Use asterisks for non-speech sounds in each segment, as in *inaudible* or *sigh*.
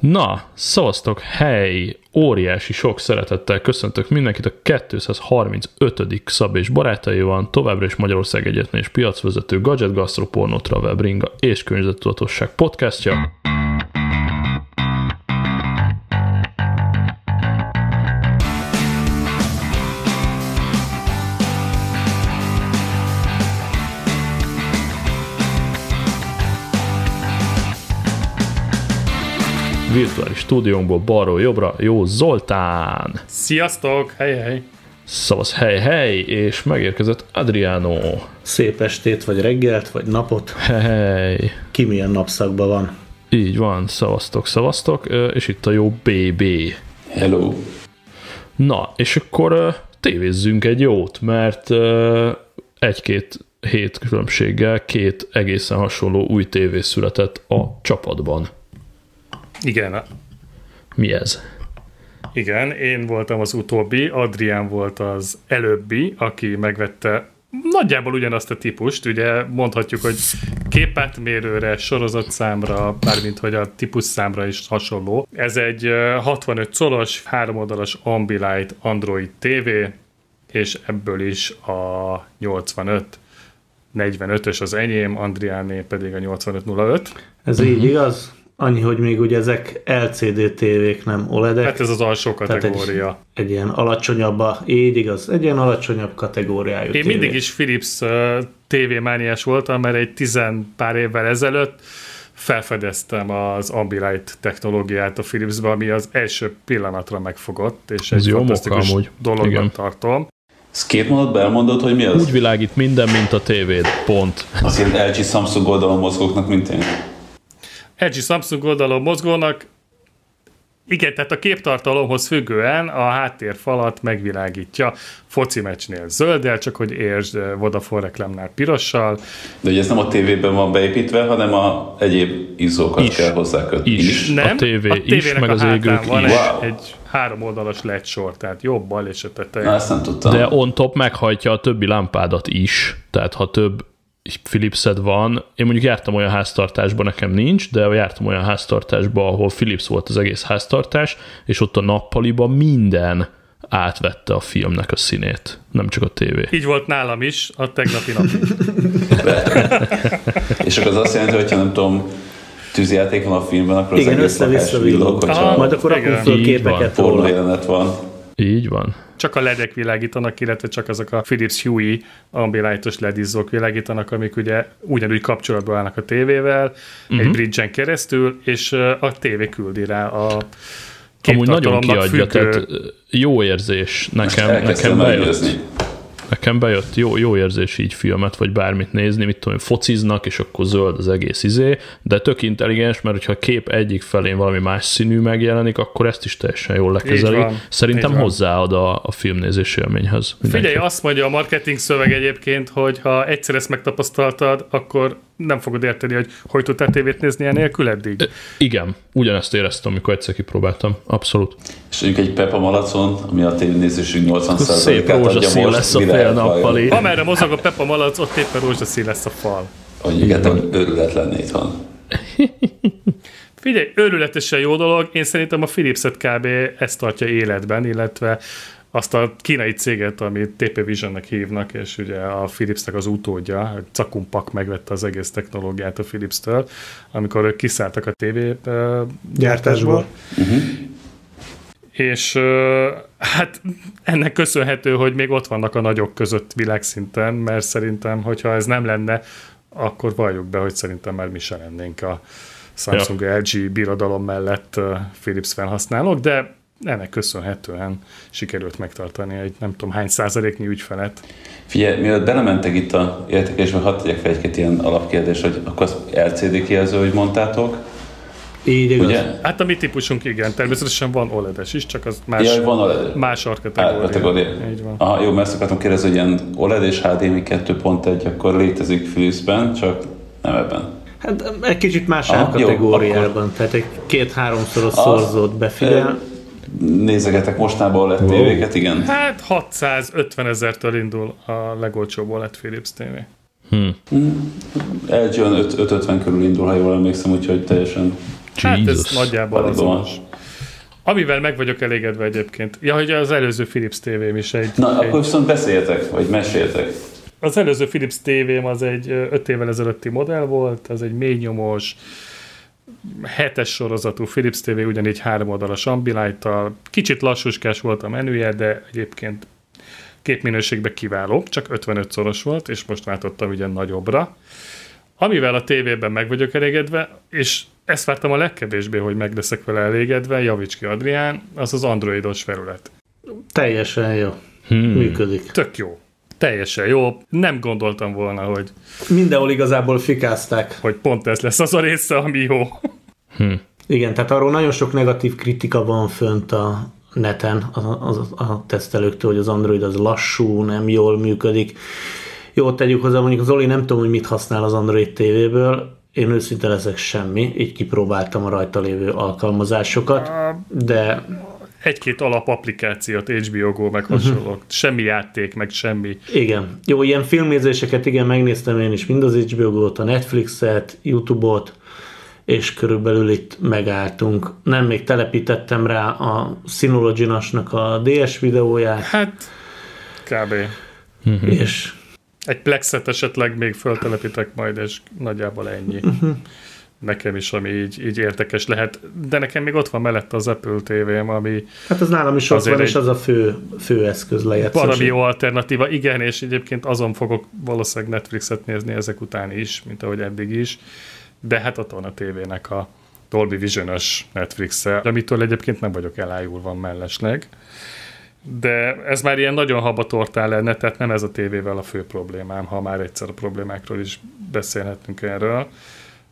Na, szavaztok, hely, óriási sok szeretettel köszöntök mindenkit a 235. Szab és barátai van, továbbra is Magyarország egyetlen és piacvezető Gadget Gastro Porno Travel Bringa és Környezettudatosság podcastja. Virtuális stúdiónkból balról jobbra, jó Zoltán! Sziasztok! Hely, hely! Szavasz, hely, hely! És megérkezett Adriano. Szép estét, vagy reggelt, vagy napot. Hely! Ki milyen napszakban van. Így van, szavaztok, szavaztok, és itt a jó BB. Hello! Na, és akkor tévézzünk egy jót, mert egy-két hét különbséggel két egészen hasonló új tévé született a csapatban. Igen. Mi ez? Igen, én voltam az utóbbi, Adrián volt az előbbi, aki megvette nagyjából ugyanazt a típust, ugye mondhatjuk, hogy képátmérőre, sorozatszámra, bármint hogy a típus számra is hasonló. Ez egy 65 colos, háromoldalas Ambilight Android TV, és ebből is a 85 45-ös az enyém, Andriáné pedig a 8505. Ez így mhm. igaz? Annyi, hogy még ugye ezek LCD tévék, nem OLED-ek. Hát ez az alsó kategória. Egy, egy ilyen alacsonyabb, így igaz, egy ilyen alacsonyabb kategóriájú Én tévé. mindig is Philips uh, tévémániás voltam, mert egy tizen pár évvel ezelőtt felfedeztem az Ambilight technológiát a Philipsbe, ami az első pillanatra megfogott, és ez egy fantasztikus dolognak tartom. Ezt két mondatban elmondod, hogy mi az? Úgy világít minden, mint a tévéd. Pont. Az ilyen LG Samsung oldalon mozgóknak, mint én. LG Samsung oldalon mozgónak, igen, tehát a képtartalomhoz függően a háttérfalat megvilágítja. Foci meccsnél zölddel, csak hogy értsd Vodafone reklámnál pirossal. De ugye ez nem a tévében van beépítve, hanem a egyéb izzókat is. kell hozzákötni. Is. is. Nem, a tévé a is, meg az égők van is. Egy, wow. egy három oldalas LED sor, tehát jobb, bal és a teteje. Na, ezt nem tudtam. De on top meghajtja a többi lámpádat is, tehát ha több Philipsed van. Én mondjuk jártam olyan háztartásban, nekem nincs, de jártam olyan háztartásban, ahol Philips volt az egész háztartás, és ott a nappaliban minden átvette a filmnek a színét, nem csak a tévé. Így volt nálam is a tegnapi nap. *laughs* és akkor az azt jelenti, hogy ha nem tudom, tűzjáték van a filmben, akkor az Igen, össze-vissza villog, majd akkor rakunk föl képeket róla. van. Így van csak a ledek világítanak, illetve csak azok a Philips Hue ambilightos ledizzók világítanak, amik ugye ugyanúgy kapcsolatban állnak a tévével, uh-huh. egy mhm. bridge-en keresztül, és a tévé küldi rá a Amúgy nagyon kiadja, függő... tehát jó érzés nekem, nekem bejött nekem bejött jó, jó érzés így filmet, vagy bármit nézni, mit tudom, fociznak, és akkor zöld az egész izé, de tök intelligens, mert hogyha a kép egyik felén valami más színű megjelenik, akkor ezt is teljesen jól lekezeli. Szerintem hozzáad a, a filmnézés élményhez. Mindenki. Figyelj, azt mondja a marketing szöveg egyébként, hogy ha egyszer ezt megtapasztaltad, akkor nem fogod érteni, hogy hogy tudtál tévét nézni enélkül eddig. Igen, ugyanezt éreztem, amikor egyszer kipróbáltam. Abszolút. És mondjuk egy Pepa Malacon, ami a tévénézésünk 80%-át Szép rózsaszín lesz a fél nappali. Amerre mozog a Pepa Malac, ott éppen rózsaszín lesz a fal. Hogy igen, őrület lenne itthon. *laughs* Figyelj, őrületesen jó dolog. Én szerintem a Philips-et kb. ezt tartja életben, illetve azt a kínai céget, amit TP Visionnek hívnak, és ugye a Philipsnek az utódja, Cakumpak megvette az egész technológiát a Philips-től, amikor ők kiszálltak a TV gyártásból. Uh-huh. És hát ennek köszönhető, hogy még ott vannak a nagyok között világszinten, mert szerintem, hogyha ez nem lenne, akkor valljuk be, hogy szerintem már mi se lennénk a Samsung ja. LG birodalom mellett Philips felhasználók, de ennek köszönhetően sikerült megtartani egy nem tudom hány százaléknyi ügyfelet. Figyelj, mielőtt belementek itt a értékelésbe, hadd tegyek fel egy ilyen alapkérdés, hogy akkor az LCD kijelző, hogy mondtátok, így igaz. Ugye? Hát a mi típusunk igen, természetesen van OLED-es is, csak az más, ja, van OLED. más arkategória. kategória. Így van. Aha, jó, mert ezt akartam kérdezni, hogy ilyen OLED és HDMI 2.1 akkor létezik Philipsben, csak nem ebben. Hát egy kicsit más árkategóriában, akkor... tehát egy két-háromszoros szorzót befigyel nézegetek mostában lett wow. tévéket, igen. Hát 650 ezertől indul a legolcsóbb lett Philips TV. Hmm. LG 550 körül indul, ha jól emlékszem, úgyhogy teljesen Hát ez nagyjából azonos. Amivel meg vagyok elégedve egyébként. Ja, hogy az előző Philips tévém is egy... Na, egy... akkor viszont beszéljetek, vagy meséltek. Az előző Philips tévém az egy 5 évvel ezelőtti modell volt, az egy mély nyomós, hetes sorozatú Philips TV, ugyanígy három oldalas ambilight Kicsit lassúskás volt a menüje, de egyébként képminőségben kiváló, csak 55 szoros volt, és most váltottam ugye nagyobbra. Amivel a tévében meg vagyok elégedve, és ezt vártam a legkevésbé, hogy meg leszek vele elégedve, javíts ki Adrián, az az androidos felület. Teljesen jó. Hmm. Működik. Tök jó. Teljesen jó. Nem gondoltam volna, hogy... Mindenhol igazából fikázták. Hogy pont ez lesz az a része, ami jó. Hmm. Igen, tehát arról nagyon sok negatív kritika van fönt a neten a, a, a tesztelőktől, hogy az Android az lassú, nem jól működik. Jó, tegyük hozzá, mondjuk az Oli nem tudom, hogy mit használ az Android TV-ből, én őszinte leszek semmi, így kipróbáltam a rajta lévő alkalmazásokat, de... Egy-két alapapplikációt, HBO Go, meg hasonlók. Uh-huh. Semmi játék, meg semmi. Igen. Jó, ilyen filmézéseket igen, megnéztem én is, mind az HBO Go-t, a Netflixet, YouTube-ot, és körülbelül itt megálltunk. Nem még telepítettem rá a synology a DS videóját. Hát, kb. Uh-huh. És egy plexet esetleg még föltelepítek majd, és nagyjából ennyi. Uh-huh. Nekem is, ami így, így érdekes lehet. De nekem még ott van mellett az Apple TV-m, ami... Hát az nálam is ott van, és az a fő, fő eszköz lejátszás. Valami jó alternatíva, igen, és egyébként azon fogok valószínűleg Netflixet nézni ezek után is, mint ahogy eddig is. De hát ott van a tévének a Dolby Vision-ös Netflix-e, amitől egyébként nem vagyok elájulva mellesleg de ez már ilyen nagyon habatortál lenne, tehát nem ez a tévével a fő problémám, ha már egyszer a problémákról is beszélhetünk erről,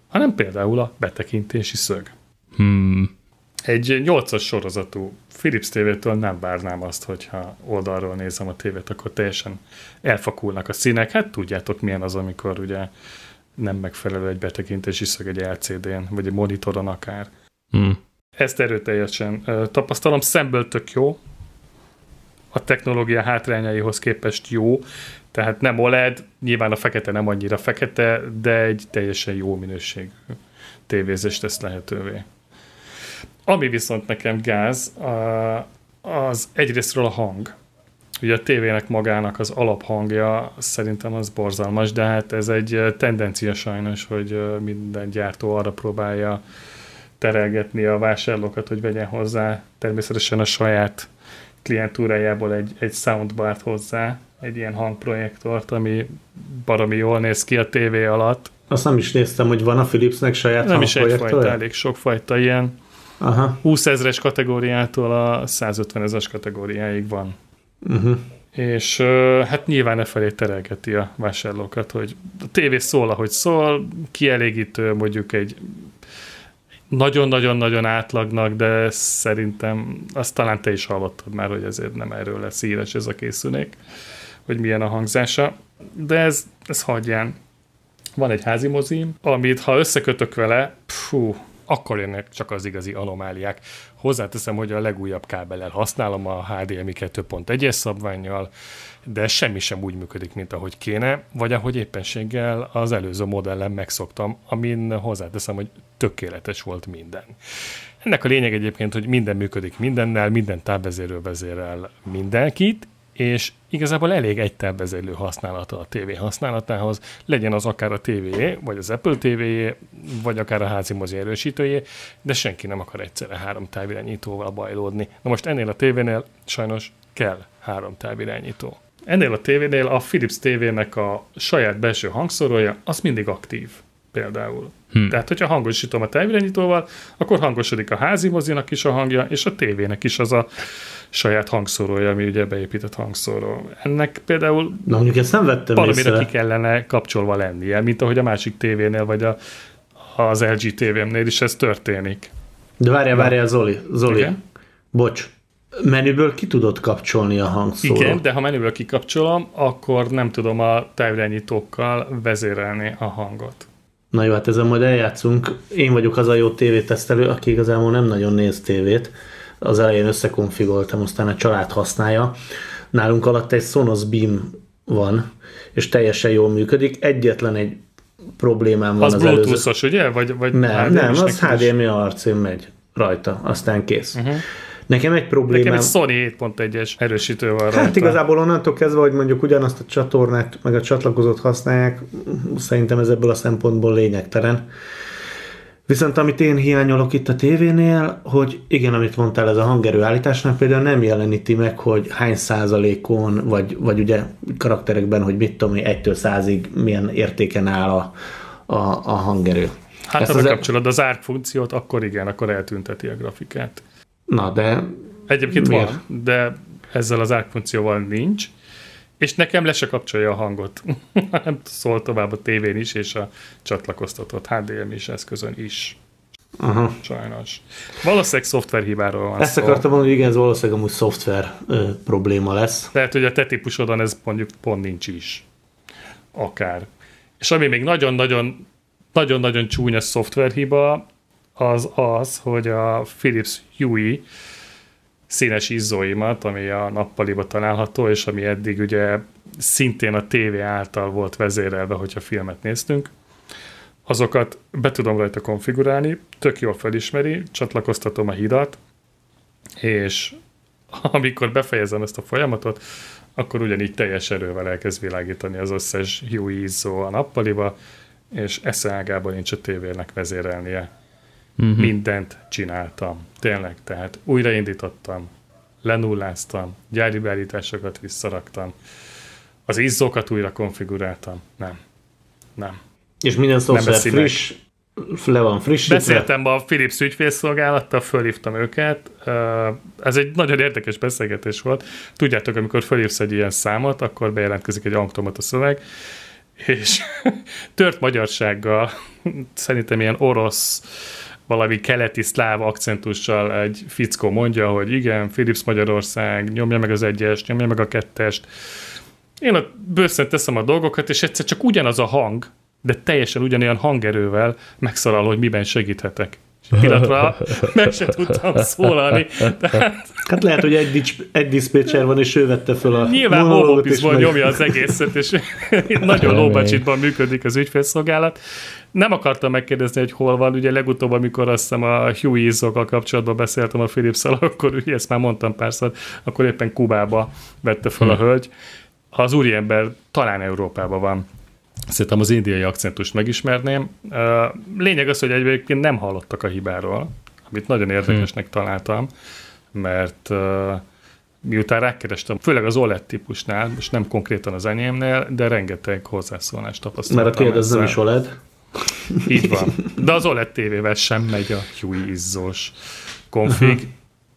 hanem például a betekintési szög. Hmm. Egy 8-as sorozatú Philips tévétől nem várnám azt, hogyha oldalról nézem a tévét, akkor teljesen elfakulnak a színek. Hát tudjátok milyen az, amikor ugye nem megfelelő egy betekintési szög egy LCD-n, vagy egy monitoron akár. Hmm. Ezt erőteljesen tapasztalom, szemből tök jó, a technológia hátrányaihoz képest jó, tehát nem OLED, nyilván a fekete nem annyira fekete, de egy teljesen jó minőségű tévézést tesz lehetővé. Ami viszont nekem gáz, az egyrésztről a hang. Ugye a tévének magának az alaphangja szerintem az borzalmas, de hát ez egy tendencia sajnos, hogy minden gyártó arra próbálja terelgetni a vásárlókat, hogy vegyen hozzá természetesen a saját klientúrájából egy, egy soundbart hozzá, egy ilyen hangprojektort, ami baromi jól néz ki a tévé alatt. Azt nem is néztem, hogy van a Philipsnek saját Nem is egyfajta, elég sokfajta ilyen. Aha. 20 ezres kategóriától a 150 ezres kategóriáig van. Uh-huh. És hát nyilván e felé terelgeti a vásárlókat, hogy a tévé szól, ahogy szól, kielégítő mondjuk egy nagyon-nagyon-nagyon átlagnak, de szerintem azt talán te is hallottad már, hogy ezért nem erről lesz íres ez a készülék, hogy milyen a hangzása. De ez, ez hagyján. Van egy házi mozim, amit ha összekötök vele, pfú, akkor jönnek csak az igazi anomáliák. Hozzáteszem, hogy a legújabb kábellel használom a HDMI 2.1-es szabványjal, de semmi sem úgy működik, mint ahogy kéne, vagy ahogy éppenséggel az előző modellen megszoktam, amin hozzáteszem, hogy tökéletes volt minden. Ennek a lényeg egyébként, hogy minden működik mindennel, minden távvezérő vezérel mindenkit, és igazából elég egy távvezérlő használata a tévé használatához, legyen az akár a tévéjé, vagy az Apple tévéjé, vagy akár a házi mozi erősítőjé, de senki nem akar egyszerre három távirányítóval bajlódni. Na most ennél a tévénél sajnos kell három távirányító. Ennél a tévénél a Philips tévének a saját belső hangszorója, az mindig aktív például. Hmm. Tehát, hogyha hangosítom a távirányítóval, akkor hangosodik a házi mozinak is a hangja, és a tévének is az a saját hangszórója, ami ugye beépített hangszóró. Ennek például Na, mondjuk ezt nem vettem valamire ki kellene kapcsolva lennie, mint ahogy a másik tévénél, vagy a, az LG tévémnél is ez történik. De várjál, várjál, Zoli, Zoli. Igen? Bocs, menüből ki tudod kapcsolni a hangszórót. Igen, de ha menüből kikapcsolom, akkor nem tudom a távirányítókkal vezérelni a hangot. Na jó, hát ezen majd eljátszunk. Én vagyok az a jó tévétesztelő, aki igazából nem nagyon néz tévét. Az elején összekonfigoltam, aztán a család használja. Nálunk alatt egy Sonos Beam van, és teljesen jól működik. Egyetlen egy problémám van az, az, Bluetooth-os, ugye? Vagy, vagy nem, nem, az HDMI arcén megy rajta, aztán kész. Uh-huh. Nekem egy problémám... Nekem egy Sony 7.1-es erősítő van Hát rajta. igazából onnantól kezdve, hogy mondjuk ugyanazt a csatornát, meg a csatlakozót használják, szerintem ez ebből a szempontból lényegtelen. Viszont amit én hiányolok itt a tévénél, hogy igen, amit mondtál, ez a hangerő állításnak például nem jeleníti meg, hogy hány százalékon, vagy, vagy ugye karakterekben, hogy mit tudom, egytől százig milyen értéken áll a, a, a hangerő. Hát Ezt ha bekapcsolod az ARC funkciót, akkor igen, akkor eltünteti a grafikát. Na, de... Egyébként miért? van, de ezzel az ARC funkcióval nincs, és nekem le se kapcsolja a hangot. *laughs* Nem szól tovább a tévén is, és a csatlakoztatott HDMI-s eszközön is. Aha. Sajnos. Valószínűleg szoftverhibáról van Ezt szó. akartam mondani, hogy igen, ez valószínűleg amúgy szoftver ö, probléma lesz. Lehet, hogy a te típusodon ez mondjuk pont nincs is. Akár. És ami még nagyon-nagyon nagyon-nagyon csúnya szoftverhiba, az az, hogy a Philips Hue színes izzóimat, ami a nappaliba található, és ami eddig ugye szintén a tévé által volt vezérelve, hogyha filmet néztünk, azokat be tudom rajta konfigurálni, tök jól felismeri, csatlakoztatom a hidat, és *laughs* amikor befejezem ezt a folyamatot, akkor ugyanígy teljes erővel elkezd világítani az összes Hue izzó a nappaliba, és eszeágában nincs a tévének vezérelnie. Uh-huh. Mindent csináltam. Tényleg, tehát újraindítottam, lenulláztam, gyári beállításokat visszaraktam, az izzókat újra konfiguráltam. Nem. Nem. És minden szoftver friss, le van frissítve. Beszéltem a Philips ügyfélszolgálattal, fölhívtam őket. Ez egy nagyon érdekes beszélgetés volt. Tudjátok, amikor fölhívsz egy ilyen számot, akkor bejelentkezik egy automata szöveg, és *laughs* tört magyarsággal, szerintem ilyen orosz, valami keleti szláv akcentussal egy fickó mondja, hogy igen, Philips Magyarország, nyomja meg az egyest, nyomja meg a kettest. Én ott bőszen teszem a dolgokat, és egyszer csak ugyanaz a hang, de teljesen ugyanolyan hangerővel megszalal, hogy miben segíthetek pillanatra meg se tudtam szólalni. Tehát... Hát lehet, hogy egy, dics, egy diszpécser van, és ő vette fel a Nyilván meg... nyomja az egészet, és *laughs* nagyon low működik az ügyfélszolgálat. Nem akartam megkérdezni, hogy hol van. Ugye legutóbb, amikor azt hiszem a Huey izzokkal kapcsolatban beszéltem a philips *laughs* akkor ugye ezt már mondtam párszor, akkor éppen Kubába vette fel a hm. hölgy. Az úriember talán Európában van Szerintem az indiai akcentust megismerném. Lényeg az, hogy egyébként nem hallottak a hibáról, amit nagyon érdekesnek hmm. találtam, mert miután rákerestem, főleg az OLED típusnál, most nem konkrétan az enyémnél, de rengeteg hozzászólást tapasztaltam. Mert a tiéd az nem is OLED. Így van. De az OLED tévével sem megy a Huey izzós config. Uh-huh.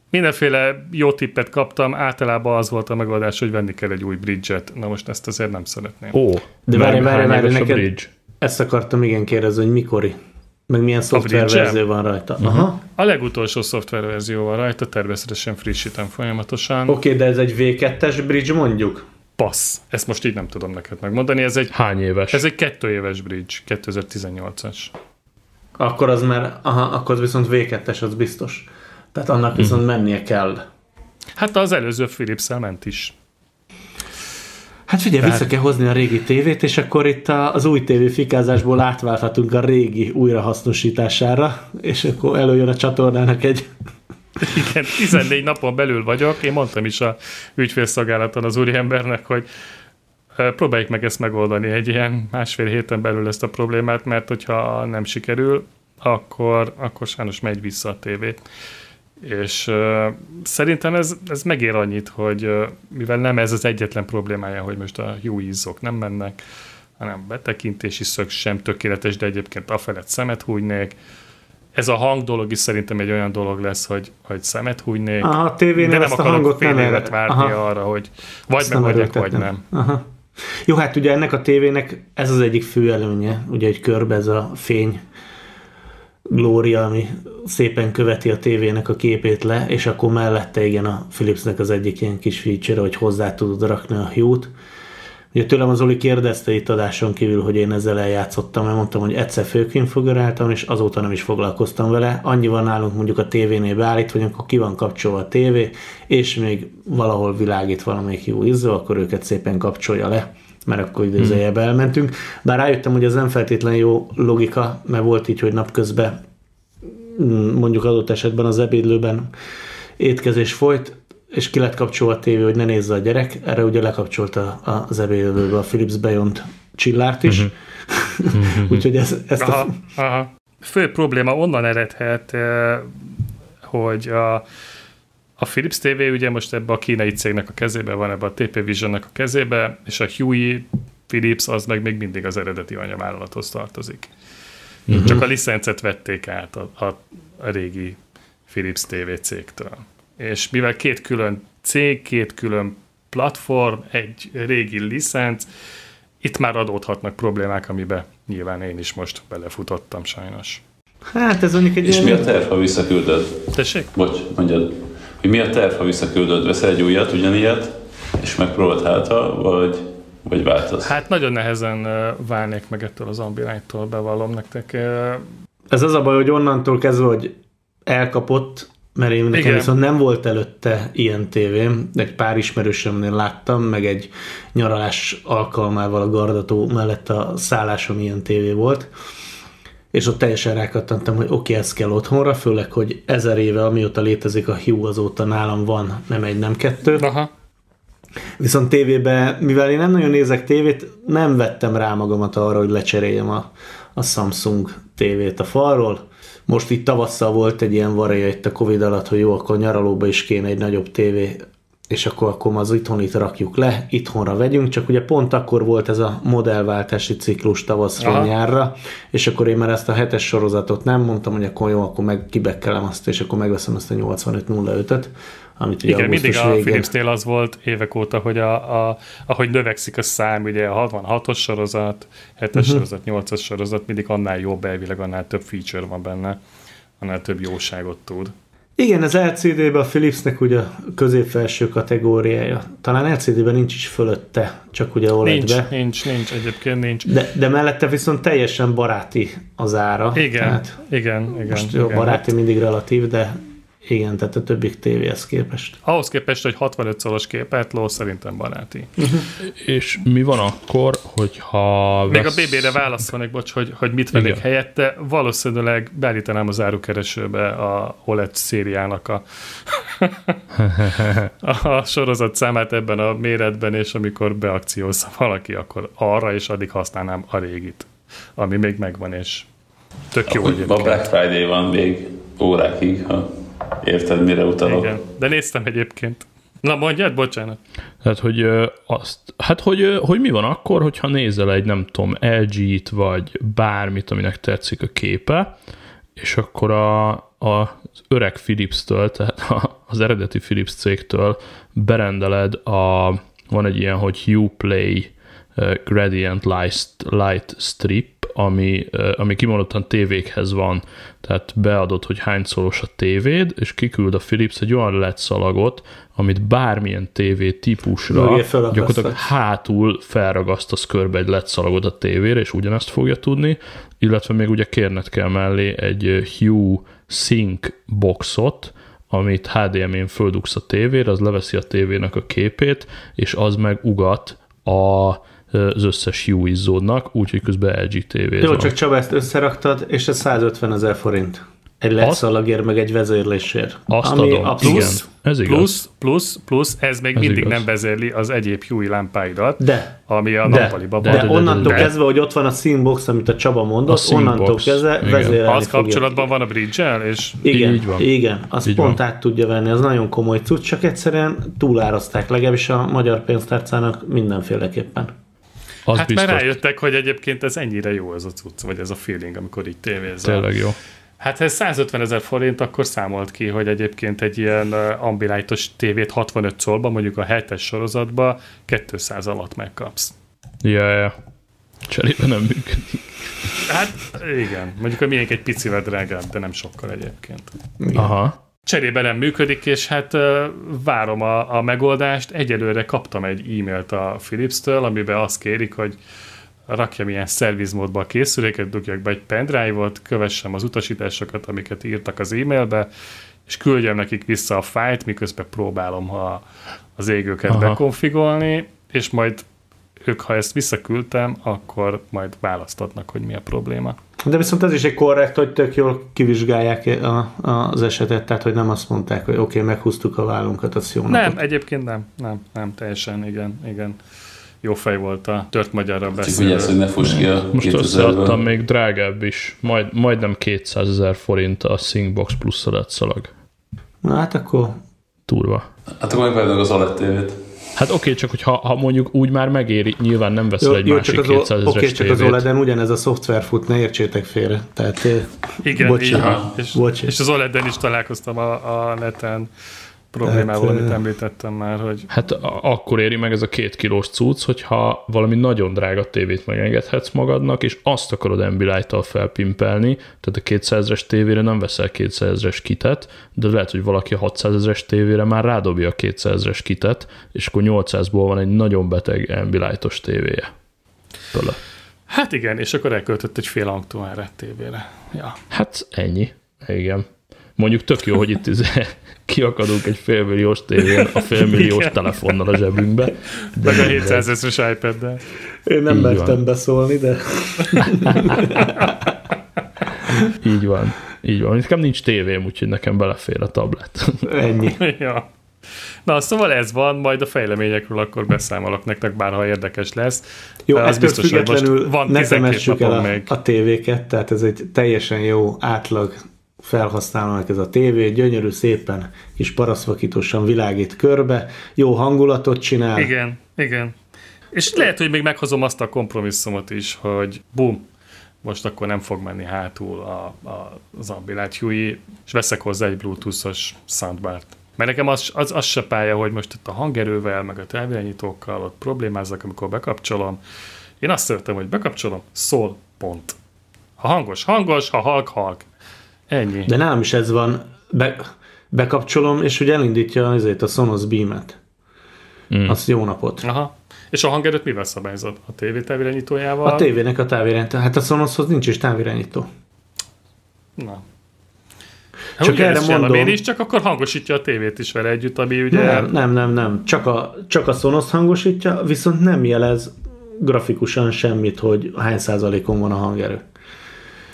Mindenféle jó tippet kaptam, általában az volt a megoldás, hogy venni kell egy új bridge-et. Na most ezt azért nem szeretném. Ó, de várj, várj, várj, neked bridge? ezt akartam igen kérdezni, hogy mikori? Meg milyen szoftververzió van rajta? Uh-huh. Aha. A legutolsó szoftververzió van rajta, természetesen frissítem folyamatosan. Oké, okay, de ez egy V2-es bridge mondjuk? Passz. Ezt most így nem tudom neked megmondani. Ez egy, Hány éves? Ez egy kettő éves bridge, 2018-as. Akkor az már, aha, akkor az viszont V2-es, az biztos. Tehát annak viszont mhm. mennie kell. Hát az előző philips ment is. Hát figyelj, Tehát... vissza kell hozni a régi tévét, és akkor itt az új tévéfikázásból átválthatunk a régi újrahasznosítására, és akkor előjön a csatornának egy... *laughs* Igen, 14 napon belül vagyok. Én mondtam is a ügyfélszolgálaton az úriembernek, hogy próbáljuk meg ezt megoldani egy ilyen másfél héten belül ezt a problémát, mert hogyha nem sikerül, akkor, akkor sajnos megy vissza a tévét és uh, szerintem ez, ez megér annyit, hogy uh, mivel nem ez az egyetlen problémája, hogy most a jó izzok nem mennek, hanem betekintési szög sem tökéletes, de egyébként afelett szemet hújnék. Ez a hang dolog is szerintem egy olyan dolog lesz, hogy, hogy szemet hújnék. Aha, a tévén de nem akarok hangot fél évet várni Aha. arra, hogy vagy meg vagyok, vagy nem. Aha. Jó, hát ugye ennek a tévének ez az egyik fő előnye, ugye egy körbe ez a fény glória, ami szépen követi a tévének a képét le, és akkor mellette igen a Philipsnek az egyik ilyen kis feature, hogy hozzá tudod rakni a hue Ugye tőlem az Oli kérdezte itt adáson kívül, hogy én ezzel eljátszottam, mert mondtam, hogy egyszer főkonfiguráltam, és azóta nem is foglalkoztam vele. Annyi van nálunk mondjuk a tévénél beállítva, hogy akkor ki van kapcsolva a tévé, és még valahol világít valamelyik jó izzó, akkor őket szépen kapcsolja le mert akkor idézőjelbe elmentünk. Bár rájöttem, hogy ez nem feltétlenül jó logika, mert volt így, hogy napközben mm, mondjuk adott esetben az ebédlőben étkezés folyt, és ki lett kapcsolva a tévé, hogy ne nézze a gyerek, erre ugye lekapcsolta az ebédlőbe a Philips Beyond csillárt is. Uh-huh. *laughs* Úgyhogy ez, ezt aha, a... aha. Fő probléma onnan eredhet, eh, hogy a, a Philips TV ugye most ebbe a kínai cégnek a kezébe van, ebbe a TP Visionnek a kezébe, és a Huey Philips az meg még mindig az eredeti anyavállalathoz tartozik. Uh-huh. Csak a licencet vették át a, a, a régi Philips TV cégtől. És mivel két külön cég, két külön platform, egy régi licenc, itt már adódhatnak problémák, amiben nyilván én is most belefutottam sajnos. Hát ez mondjuk egy És mi a terv, ha visszaküldöd? Tessék? Bocs, mondjad. Hogy mi a terv, ha visszaküldöd? Veszel egy újat, ugyanilyet, és megpróbálod hátra, vagy, vagy változ? Hát nagyon nehezen válnék meg ettől az ambiránytól, bevallom nektek. Ez az a baj, hogy onnantól kezdve, hogy elkapott, mert én nekem Igen. viszont nem volt előtte ilyen tévém, egy pár ismerősömnél láttam, meg egy nyaralás alkalmával a Gardató mellett a szállásom ilyen tévé volt, és ott teljesen rákattantam, hogy oké, okay, ez kell otthonra, főleg, hogy ezer éve, amióta létezik a Hue, azóta nálam van nem egy, nem kettő. Aha. Viszont tévébe, mivel én nem nagyon nézek tévét, nem vettem rá magamat arra, hogy lecseréljem a, a Samsung tévét a falról, most itt tavasszal volt egy ilyen vareja itt a Covid alatt, hogy jó, akkor nyaralóba is kéne egy nagyobb tévé, és akkor, akkor az itthonit rakjuk le, itthonra vegyünk, csak ugye pont akkor volt ez a modellváltási ciklus tavaszra, Aha. nyárra, és akkor én már ezt a hetes sorozatot nem mondtam, hogy akkor jó, akkor meg kibekkelem azt, és akkor megveszem ezt a 8505-öt, amit ugye Igen, mindig a végén... Philipsnél az volt évek óta, hogy a, a, ahogy növekszik a szám, ugye a 66-os sorozat, 7-es uh-huh. sorozat, 8-as sorozat, mindig annál jobb elvileg, annál több feature van benne, annál több jóságot tud. Igen, az LCD-ben a Philipsnek ugye a középfelső kategóriája. Talán LCD-ben nincs is fölötte, csak ugye OLED-be. Nincs, nincs, nincs, egyébként nincs. De, de mellette viszont teljesen baráti az ára. Igen, Tehát igen, igen. Most igen, baráti mindig relatív, de igen, tehát a többi tévéhez képest. Ahhoz képest, hogy 65 szoros képet ló, szerintem baráti. Uh-huh. És mi van akkor, hogyha... Még vesz... a BB-re válaszolnék, bocs, hogy, hogy mit vennék helyette. Valószínűleg beállítanám az árukeresőbe a OLED szériának a, *laughs* a sorozat számát ebben a méretben, és amikor beakciózza valaki, akkor arra, és addig használnám a régit, ami még megvan, és tök jó. A Black Friday van még órákig, ha Érted, mire utalok? Igen, de néztem egyébként. Na mondjad, bocsánat. Hát, hogy azt, hát, hogy, hogy mi van akkor, hogyha nézel egy, nem tudom, LG-t, vagy bármit, aminek tetszik a képe, és akkor a, a, az öreg Philips-től, tehát a, az eredeti Philips cégtől berendeled a, van egy ilyen, hogy Uplay Gradient Light, Light Strip, ami, ami kimondottan tévékhez van, tehát beadod, hogy hány szoros a tévéd, és kiküld a Philips egy olyan LED szalagot, amit bármilyen tévé típusra gyakorlatilag hátul felragasztasz körbe egy LED szalagot a tévére, és ugyanezt fogja tudni, illetve még ugye kérned kell mellé egy Hue Sync boxot, amit HDMI-n földugsz a tévére, az leveszi a tévének a képét, és az meg ugat a az összes jó izzódnak, úgyhogy közben LG tv Jó, van. csak Csaba, ezt összeraktad, és ez 150 ezer forint. Egy letszalagért, meg egy vezérlésért. Azt ami adom, plusz, igen. Ez igaz. Plusz, plusz, plusz, ez még ez mindig igaz. nem vezérli az egyéb Huey lámpáidat, de, ami a de, nappaliba van. De, de onnantól de. kezdve, hogy ott van a Synbox, amit a Csaba mondott, a onnantól kezdve vezérelni Az kapcsolatban van a bridge és igen, így van. igen, azt így pont van. át tudja venni, az nagyon komoly cucc, csak egyszerűen túlárazták, legalábbis a magyar pénztárcának mindenféleképpen. Az hát biztos. mert rájöttek, hogy egyébként ez ennyire jó ez a cucc, vagy ez a feeling, amikor így tévézel. Tényleg jó. Hát ha ez 150 ezer forint, akkor számolt ki, hogy egyébként egy ilyen ambilightos tévét 65 szolba, mondjuk a 7-es sorozatba 200 alatt megkapsz. Ja, ja. Cserébe nem működik. Hát igen, mondjuk hogy milyen egy picivel drágább, de nem sokkal egyébként. Aha. Cserébe nem működik, és hát várom a, a megoldást. Egyelőre kaptam egy e-mailt a Philips-től, amiben azt kérik, hogy rakjam ilyen szervizmódba a készüléket, dugjak be egy pendrive-ot, kövessem az utasításokat, amiket írtak az e-mailbe, és küldjem nekik vissza a fájt, miközben próbálom ha az égőket Aha. bekonfigolni, és majd ők, ha ezt visszaküldtem, akkor majd választatnak, hogy mi a probléma. De viszont ez is egy korrekt, hogy tök jól kivizsgálják a, a, az esetet, tehát hogy nem azt mondták, hogy oké, okay, meghúztuk a vállunkat, az jó Nem, napot. egyébként nem, nem, nem, teljesen, igen, igen. Jó fej volt a tört magyarra beszélő. Csak hogy ne fuss ki a Most összeadtam még drágább is, majd, majdnem 200 ezer forint a Syncbox plusz adatsszalag. Na hát akkor... Turva. Hát akkor megvárjuk az OLED tévét. Hát oké, okay, csak hogyha ha mondjuk úgy már megéri, nyilván nem veszel jó, egy jó, másik csak 200 ezeres Oké, csak az OLED-en ugyanez a szoftver fut, ne értsétek félre. Tehát, Igen, bocsi, így. És, és az OLED-en is találkoztam a, a neten problémával, hát, amit említettem már, hogy... Hát akkor éri meg ez a két kilós cucc, hogyha valami nagyon drága tévét megengedhetsz magadnak, és azt akarod Ambilight-tal felpimpelni, tehát a 200 es tévére nem veszel 200 es kitet, de lehet, hogy valaki a 600 ezeres tévére már rádobja a 200 es kitet, és akkor 800-ból van egy nagyon beteg Ambilight-os tévéje. Tőle. Hát igen, és akkor elköltött egy fél hangtóára tévére. Ja. Hát ennyi. Igen. Mondjuk tök jó, hogy itt izé kiakadunk egy félmilliós tévén a félmilliós telefonnal a zsebünkbe. De Meg a 700 ezeres iPad-del. Én nem Így mertem van. beszólni, de... *laughs* Így van. Így van. Nekem nincs tévém, úgyhogy nekem belefér a tablet. Ennyi. *laughs* ja. Na, szóval ez van, majd a fejleményekről akkor beszámolok nektek, bárha érdekes lesz. Jó, ez biztos, függetlenül van ne el a, még. a tévéket, tehát ez egy teljesen jó átlag felhasználónak ez a tévé, gyönyörű szépen kis paraszvakítósan világít körbe, jó hangulatot csinál. Igen, igen. És lehet, hogy még meghozom azt a kompromisszumot is, hogy bum, most akkor nem fog menni hátul a, a, az Ambilight Huey, és veszek hozzá egy Bluetooth-os soundbart. Mert nekem az, az, az se pálya, hogy most itt a hangerővel, meg a távirányítókkal ott problémázzak, amikor bekapcsolom. Én azt szeretem, hogy bekapcsolom, szól, pont. Ha hangos, hangos, ha halk, halk. Ennyi. De nálam is ez van, be, bekapcsolom, és ugye elindítja azért a Sonos Beam-et. Mm. Azt jó napot. Aha. És a hangerőt mivel szabályzod? A tévé távirányítójával? A tévének a távirányító. Hát a Sonoshoz nincs is távirányító. Na. Hát csak erre mondom. Én is, csak akkor hangosítja a tévét is vele együtt, ami ugye... Nem, nem, nem, nem. Csak a, csak a Sonos hangosítja, viszont nem jelez grafikusan semmit, hogy hány százalékon van a hangerő.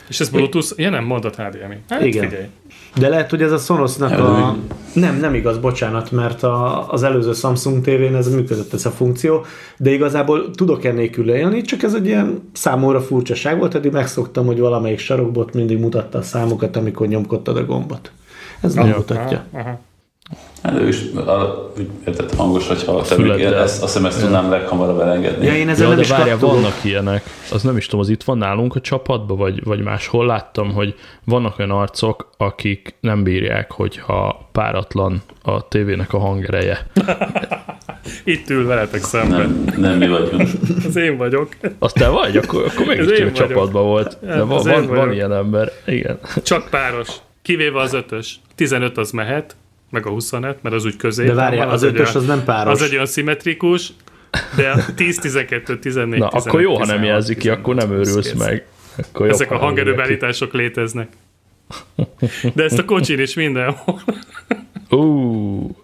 És ez Bluetooth, ja nem, mondott HDMI. Hát Igen. Figyelj. De lehet, hogy ez a Sonosnak a... Nem, nem igaz, bocsánat, mert a, az előző Samsung tévén ez működött ez a funkció, de igazából tudok ennélkül élni, csak ez egy ilyen számomra furcsaság volt, eddig megszoktam, hogy valamelyik sarokbot mindig mutatta a számokat, amikor nyomkodtad a gombot. Ez nem aha, mutatja. Aha, aha. Hát ő is értett hangos, hogy ha te még ezt, azt hiszem ezt tudnám leghamarabb elengedni. Ja, én ezzel ja, nem de is várja, vannak ilyenek. Az nem is tudom, az itt van nálunk a csapatban, vagy, vagy máshol láttam, hogy vannak olyan arcok, akik nem bírják, hogyha páratlan a tévének a hangereje. *laughs* itt ül veletek szemben. Nem, nem mi vagyunk. *laughs* Az én vagyok. Azt te vagy? Akkor, akkor *laughs* mégis a csapatban volt. De van, van, van ilyen ember. Igen. Csak páros. Kivéve az ötös. 15 az mehet, meg a 25, mert az úgy közé. De várjál, az, az ötös az nem páros. Az egy olyan szimmetrikus, de 10, 12, 14, Na, 15, akkor jó, ha nem jelzik ki, akkor nem őrülsz meg. Akkor Ezek a hangerőbeállítások léteznek. De ezt a kocsin is mindenhol. Ú.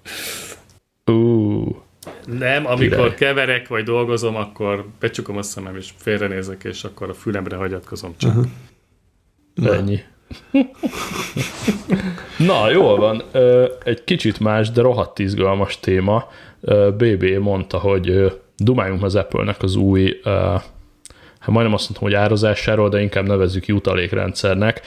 Ú. Nem, amikor Király. keverek vagy dolgozom, akkor becsukom a szemem, és félrenézek, és akkor a fülemre hagyatkozom csak. Uh-huh. Ennyi. Na, jól van. Egy kicsit más, de rohadt izgalmas téma. BB mondta, hogy dumáljunk az Apple-nek az új, hát majdnem azt mondtam, hogy árazásáról, de inkább nevezzük jutalékrendszernek.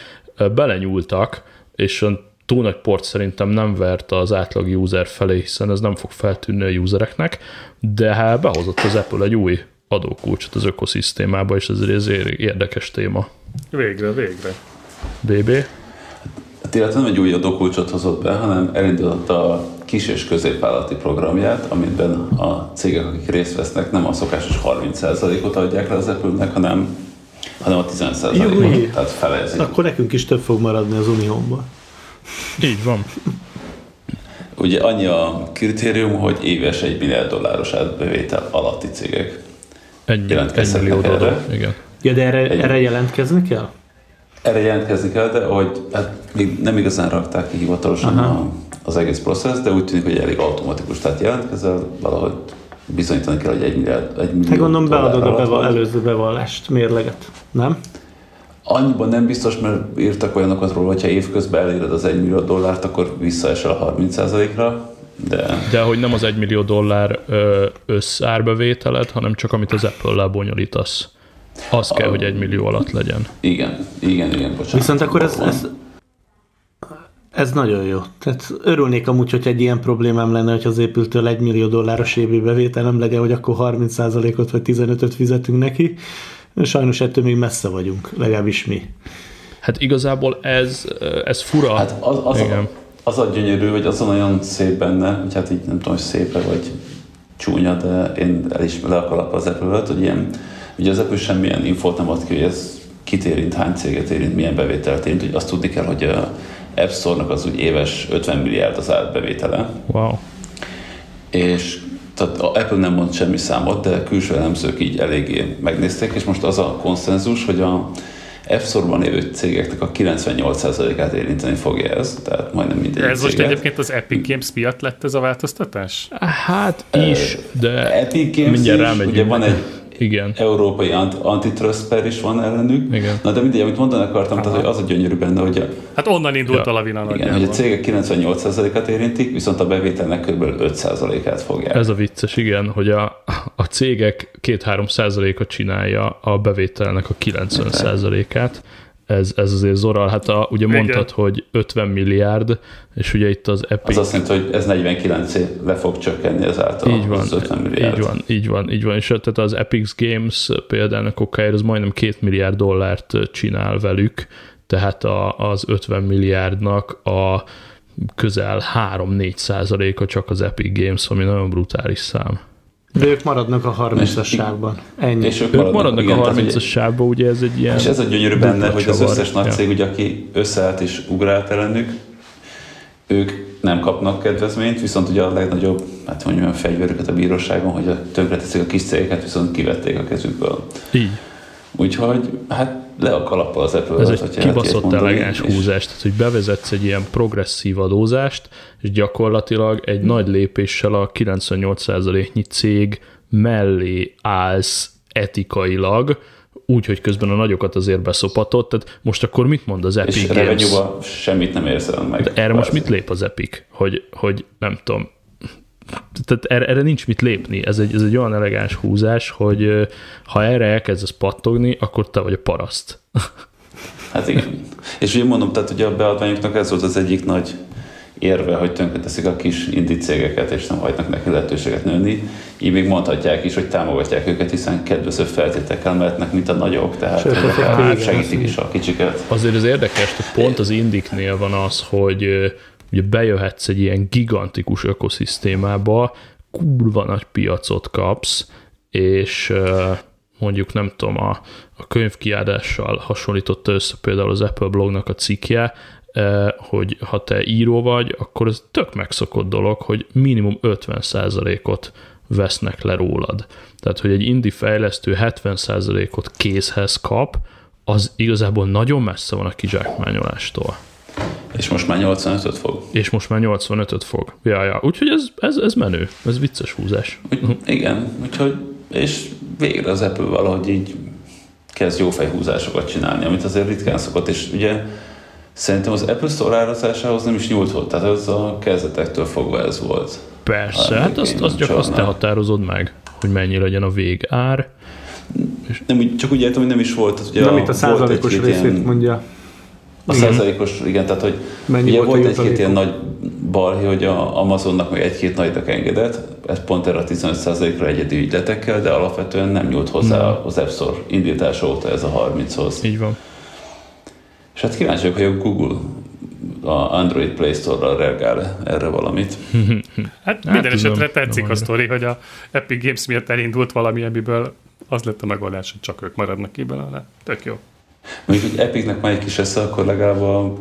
Belenyúltak, és túl nagy port szerintem nem vert az átlag user felé, hiszen ez nem fog feltűnni a usereknek, de hát behozott az Apple egy új adókulcsot az ökoszisztémába, és ez egy érdekes téma. Végre, végre. BB? Hát illetve nem egy új adókulcsot hozott be, hanem elindult a kis és középvállalati programját, amiben a cégek, akik részt vesznek, nem a szokásos 30%-ot adják le az Apple-nek, hanem, hanem a 10%-ot, tehát felezik. Akkor nekünk is több fog maradni az Uniónban. Így van. Ugye annyi a kritérium, hogy éves egy milliárd dolláros átbevétel alatti cégek egy, egy millió dollár, igen. Ja, de erre, egy, erre jelentkezni kell? Erre jelentkezni kell, de hogy hát még nem igazán rakták ki hivatalosan a, az egész processz, de úgy tűnik, hogy elég automatikus. Tehát jelentkezel, valahogy bizonyítani kell, hogy egy milliárd, egy millió Hát gondolom beadod a beval, előző bevallást, mérleget, nem? Annyiban nem biztos, mert írtak olyanokat róla, hogyha évközben eléred az 1 millió dollárt, akkor visszaesel a 30%-ra, de... De hogy nem az 1 millió dollár összárbevételed, hanem csak amit az Apple-lel bonyolítasz. Az a... kell, hogy 1 millió alatt legyen. Igen, igen, igen, bocsánat. Viszont akkor ez, ez, ez nagyon jó. Tehát örülnék amúgy, hogy egy ilyen problémám lenne, hogy az épültől 1 millió dolláros évi bevételem legyen, hogy akkor 30%-ot vagy 15-öt fizetünk neki. Sajnos ettől még messze vagyunk, legalábbis mi. Hát igazából ez, ez fura. Hát az, az, Igen. A, az a gyönyörű, hogy azon olyan szép benne, hogy hát így nem tudom, hogy szépe vagy csúnya, de én el is le a az apple hogy ilyen, ugye az Apple semmilyen infót nem ad ki, hogy ez kit érint, hány céget érint, milyen bevételt érint, hogy azt tudni kell, hogy a App Store-nak az úgy éves 50 milliárd az átbevétele. Wow. És tehát a Apple nem mond semmi számot, de külső elemzők így eléggé megnézték, és most az a konszenzus, hogy a App Store-ban lévő cégeknek a 98%-át érinteni fogja ez, tehát majdnem minden Ez most egyébként az Epic Games miatt lett ez a változtatás? Hát is, de Epic Games mindjárt is, ugye van egy igen. európai antitrust per is van ellenük. Igen. Na de mindegy, amit mondani akartam, tehát, hogy az a gyönyörű benne, hogy a, Hát onnan indult ja. a lavina Igen, hogy a cégek 98%-át érintik, viszont a bevételnek kb. 5%-át fogják. Ez a vicces, igen, hogy a, a cégek 2-3%-a csinálja a bevételnek a 90%-át, ez, ez azért zoral. Hát a, ugye Igen. mondtad, hogy 50 milliárd, és ugye itt az Epic... Az azt jelenti, hogy ez 49 év le fog csökkenni ezáltal így van, az 50 milliárd. Így van, így van, így van. És tehát az Epic Games például okáért az majdnem 2 milliárd dollárt csinál velük, tehát a, az 50 milliárdnak a közel 3-4 százaléka csak az Epic Games, ami nagyon brutális szám. De ők maradnak a 30-as sávban. Ennyi. És ők, ők maradnak, maradnak igen, a 30-as sávban, ugye ez egy ilyen... És ez a gyönyörű benne, hogy az összes nagy cég, ugye, aki összeállt és ugrált ellenük, ők nem kapnak kedvezményt, viszont ugye a legnagyobb, hát mondjam, a fegyverüket a bíróságon, hogy a tönkreteszik a kis cégeket, viszont kivették a kezükből. Így. Úgyhogy hát le a kalappal az apple Ez egy kibaszott elegáns húzás, tehát hogy bevezetsz egy ilyen progresszív adózást, és gyakorlatilag egy nagy lépéssel a 98%-nyi cég mellé állsz etikailag, úgy, hogy közben a nagyokat azért beszopatott, tehát most akkor mit mond az Epic és Games? Semmit nem érzel meg. De erre most mit lép az Epic? Hogy, hogy nem tudom, tehát erre, erre nincs mit lépni. Ez egy, ez egy olyan elegáns húzás, hogy ha erre elkezdesz pattogni, akkor te vagy a paraszt. *laughs* Hát igen. És ugye mondom, tehát ugye a beadványoknak ez volt az egyik nagy érve, hogy tönkreteszik a kis indi cégeket, és nem hagynak neki lehetőséget nőni. Így még mondhatják is, hogy támogatják őket, hiszen kedvező feltétekkel mehetnek, mint a nagyok, tehát Sőt, segítik is a kicsiket. Azért az érdekes, hogy pont az indiknél van az, hogy ugye bejöhetsz egy ilyen gigantikus ökoszisztémába, kurva nagy piacot kapsz, és mondjuk nem tudom, a, a könyvkiadással hasonlította össze például az Apple blognak a cikkje, hogy ha te író vagy, akkor ez tök megszokott dolog, hogy minimum 50%-ot vesznek le rólad. Tehát, hogy egy indie fejlesztő 70%-ot készhez kap, az igazából nagyon messze van a kizsákmányolástól. És most már 85-öt fog. És most már 85-öt fog. Ja, ja. Úgyhogy ez, ez, ez menő, ez vicces húzás. Úgy, igen, úgyhogy, és végre az Apple valahogy így kezd jó fejhúzásokat csinálni, amit azért ritkán szokott, és ugye szerintem az Apple Store árazásához nem is nyúlt volt, tehát ez a kezdetektől fogva ez volt. Persze, hát azt, azt csak azt te határozod meg, hogy mennyi legyen a végár. És... Nem, csak úgy értem, hogy nem is volt. Tehát ugye nem a, itt a százalékos részét ilyen, mondja. A százalékos, igen, tehát hogy Mennyi ugye volt, egy-két ilyen nagy balhé, hogy a Amazonnak meg egy-két nagynak engedett, ez pont erre a 15%-ra egyedi ügyletekkel, de alapvetően nem nyúlt hozzá nem. az App Store indítása óta ez a 30-hoz. Így van. És hát kíváncsiak, hogy a Google a Android Play Store-ra reagál erre valamit. *laughs* hát minden hát, esetre tetszik a sztori, hogy a Epic Games miatt elindult valami, amiből az lett a megoldás, hogy csak ők maradnak ki belőle. Tök jó. Mondjuk, hogy Epicnek van egy kis esze, akkor legalább a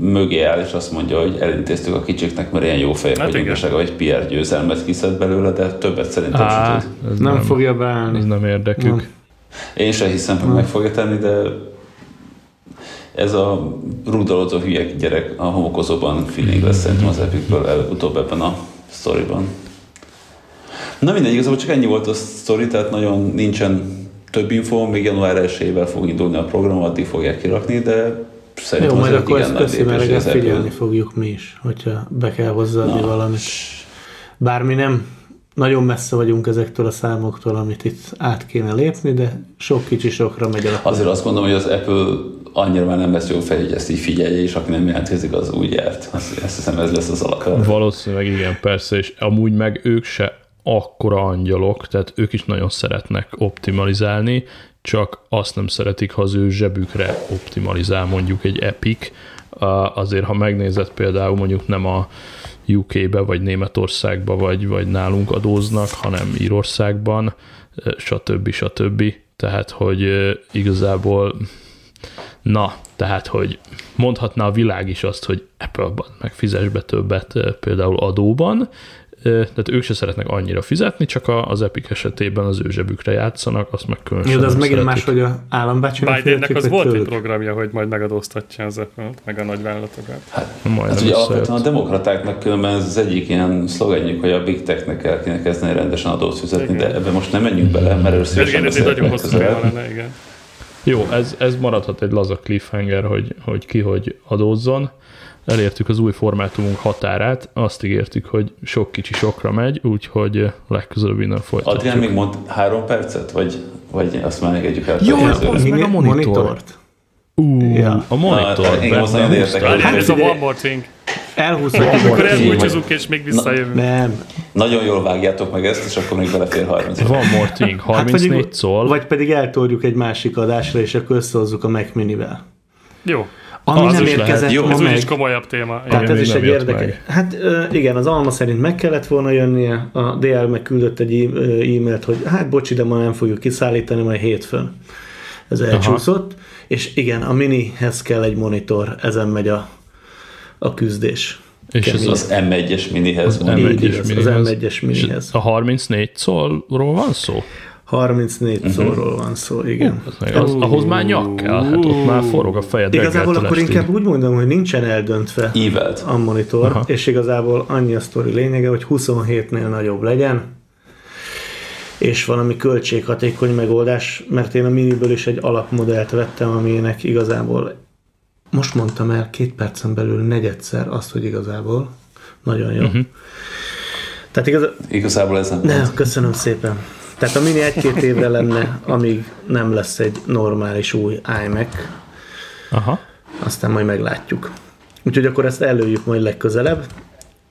mögé áll, és azt mondja, hogy elintéztük a kicsiknek, mert ilyen jó fejek hát vagyunk, és egy PR győzelmet kiszed belőle, de többet szerintem Á, tud. Nem, nem fogja beállni. Ez nem érdekük. Nem. Én sem hiszem, hogy meg fogja tenni, de ez a rudalozó hülye gyerek a homokozóban feeling lesz szerintem az Epicből előbb-utóbb ebben a sztoriban. Na mindegy, igazából csak ennyi volt a sztori, tehát nagyon nincsen több info, még január 1 fog indulni a program, addig fogják kirakni, de szerintem Jó, majd akkor ezt köszi, mert figyelni fogjuk mi is, hogyha be kell hozzáadni Na. valamit. Bármi nem nagyon messze vagyunk ezektől a számoktól, amit itt át kéne lépni, de sok kicsi sokra megy el. Azért azt gondolom, hogy az Apple annyira már nem lesz jó fel, hogy ezt így figyelje, és aki nem jelentkezik, az úgy járt. Azt, ezt hiszem, ez lesz az alakar. Valószínűleg igen, persze, és amúgy meg ők se akkora angyalok, tehát ők is nagyon szeretnek optimalizálni, csak azt nem szeretik, ha az ő zsebükre optimalizál mondjuk egy Epic. Azért, ha megnézed például mondjuk nem a UK-be, vagy Németországba, vagy, vagy nálunk adóznak, hanem Írországban, stb. stb. Tehát, hogy igazából na, tehát, hogy mondhatná a világ is azt, hogy Apple-ban meg fizes be többet például adóban, tehát ők se szeretnek annyira fizetni, csak az Epic esetében az ő zsebükre játszanak, azt meg különösen Jó, de az megint más, hogy a állambácsinak Bidennek az volt tőlük. egy programja, hogy majd megadóztatja az apple meg a nagyvállalatokat. Hát, hát ugye alapvetően a demokratáknak különben ez az egyik ilyen szlogenjük, hogy a Big Tech-nek el kéne kezdeni rendesen adót fizetni, igen. de ebbe most nem menjünk bele, mert először Igen, ez egy nagyon hosszú lenne, igen. Jó, ez, ez maradhat egy laza cliffhanger, hogy, hogy ki hogy adózzon elértük az új formátumunk határát, azt ígértük, hogy sok kicsi sokra megy, úgyhogy legközelebb innen folytatjuk. Adrián még mond három percet, vagy, vagy azt már engedjük el? Jó, az meg a monitort. Uh, ja. a monitor. Na, én most nagyon értek. Hát ez a one more thing. Elhúzhatjuk. Akkor elbúcsúzunk, és még visszajövünk. Na, nem. Nagyon jól vágjátok meg ezt, és akkor még belefér 30. One more thing, 34 hát szól. Vagy pedig eltoljuk egy másik adásra, és akkor összehozzuk a Mac Minivel. Jó. Ami az nem érkezett Jó, ez meg. is komolyabb téma. Tehát igen, ez is egy érdekes. Hát igen, az Alma szerint meg kellett volna jönnie, a DL megküldött egy e-mailt, hogy hát bocsi, de ma nem fogjuk kiszállítani, majd hétfőn. Ez elcsúszott. Aha. És igen, a minihez kell egy monitor, ezen megy a, a küzdés. És ez az M1-es minihez. Az M1-es minihez. Az M1-es minihez. A 34 szólról van szó? 34 uh-huh. szóról van szó, igen. Uh, az, ahhoz már nyak kell, hát ott már forog a fejed Igazából akkor inkább úgy mondom, hogy nincsen eldöntve Ívelt. a monitor, Aha. és igazából annyi a sztori lényege, hogy 27-nél nagyobb legyen, és valami költséghatékony megoldás, mert én a miniből is egy alapmodellt vettem, aminek igazából most mondtam el két percen belül negyedszer azt, hogy igazából nagyon jó. Uh-huh. Tehát igaz... Igazából ez nem. Ne, köszönöm szépen. Tehát a mini egy-két évre lenne, amíg nem lesz egy normális új iMac. Aha. Aztán majd meglátjuk. Úgyhogy akkor ezt előjük majd legközelebb.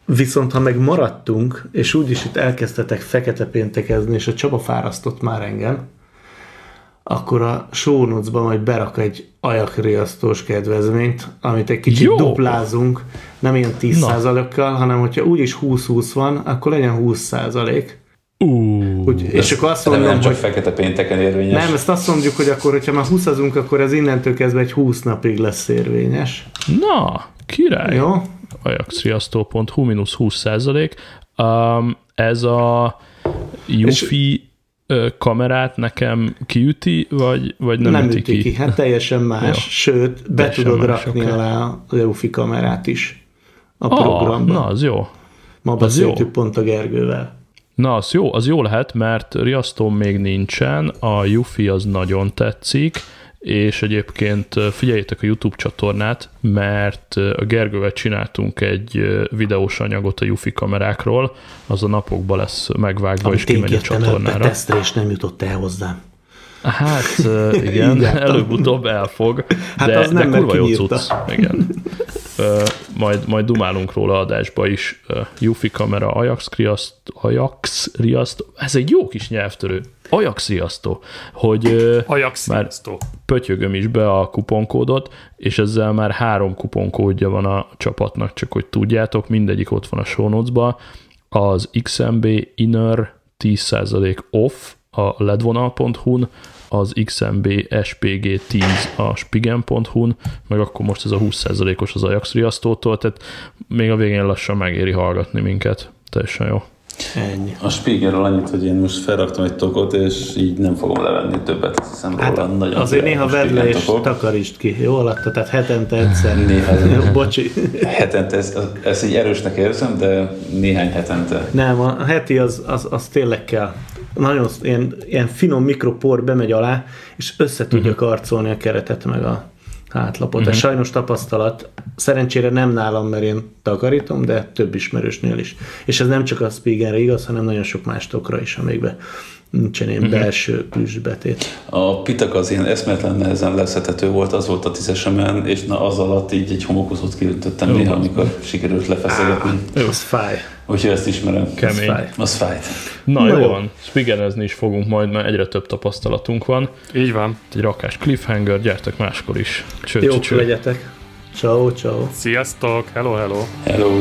Viszont ha meg maradtunk, és úgyis itt elkezdtetek fekete péntekezni, és a Csaba fárasztott már engem, akkor a show notes-ba majd berak egy ajakriasztós kedvezményt, amit egy kicsit Jó. duplázunk, nem ilyen 10%-kal, hanem hogyha úgyis 20-20 van, akkor legyen 20%. Uh, Úgy, és akkor azt mondom, nem csak hogy, fekete pénteken érvényes. Nem, ezt azt mondjuk, hogy akkor, hogyha már 20 akkor ez innentől kezdve egy 20 napig lesz érvényes. Na, király. Jó. ajaxriasztó.hu mínusz 20 százalék. Um, ez a Yufi kamerát nekem kiüti, vagy, vagy nem, nem üti, üti ki? ki? Hát teljesen más. Jó. Sőt, be teljesen tudod más, rakni okay. alá az Eufi kamerát is a ah, programba. Na, az jó. Ma beszéltük pont a Gergővel. Na, az jó, az jó lehet, mert riasztóm még nincsen, a Yufi az nagyon tetszik, és egyébként figyeljétek a YouTube csatornát, mert a Gergővel csináltunk egy videós anyagot a Yufi kamerákról, az a napokban lesz megvágva, Amit és kimegy a csatornára. és nem jutott el hozzám. Hát igen, előbb-utóbb elfog, hát de, az nem, de kurva jó cucc. Igen. majd, majd dumálunk róla adásba is. Yufi kamera, Ajax riaszt, Ajax riaszt, ez egy jó kis nyelvtörő. Ajax riasztó, hogy Ajax már riasztó. pötyögöm is be a kuponkódot, és ezzel már három kuponkódja van a csapatnak, csak hogy tudjátok, mindegyik ott van a show notes-ba. Az XMB Inner 10% off a ledvonal.hu-n, az XMB SPG 10 a spigen.hu-n, meg akkor most ez a 20%-os az Ajax riasztótól, tehát még a végén lassan megéri hallgatni minket. Teljesen jó. Ennyi. A Spiegelről annyit, hogy én most felraktam egy tokot, és így nem fogom levenni többet, hiszem hát róla. Nagyon azért néha vedd le és tokok. takarítsd ki, jó alatta? Tehát hetente egyszer. Néha. *laughs* Bocsi. Hetente, ezt, ezt így erősnek érzem, de néhány hetente. Nem, a heti az, az, az tényleg kell. Nagyon ilyen, ilyen finom mikropor bemegy alá, és össze tudja uh-huh. karcolni a keretet meg a hátlapot. Uh-huh. Ez sajnos tapasztalat. Szerencsére nem nálam, mert én takarítom, de több ismerősnél is. És ez nem csak a Spiegelre igaz, hanem nagyon sok más tokra is, amikbe nincsen ilyen uh-huh. belső betét. A pitak az ilyen eszméletlen nehezen leszhetető volt, az volt a tízesemen, és na az alatt így egy homokozót kiöntöttem néha, amikor sikerült lefeszegetni. Jó, az fáj. Úgyhogy ezt ismerem. Kemény. Az fáj. Az fájt. Na, Na jó, van. Spigerezni is fogunk majd, mert egyre több tapasztalatunk van. Így van. Egy rakás cliffhanger, gyertek máskor is. Cső, Jók legyetek. Ciao, ciao. Sziasztok, hello, hello. Hello.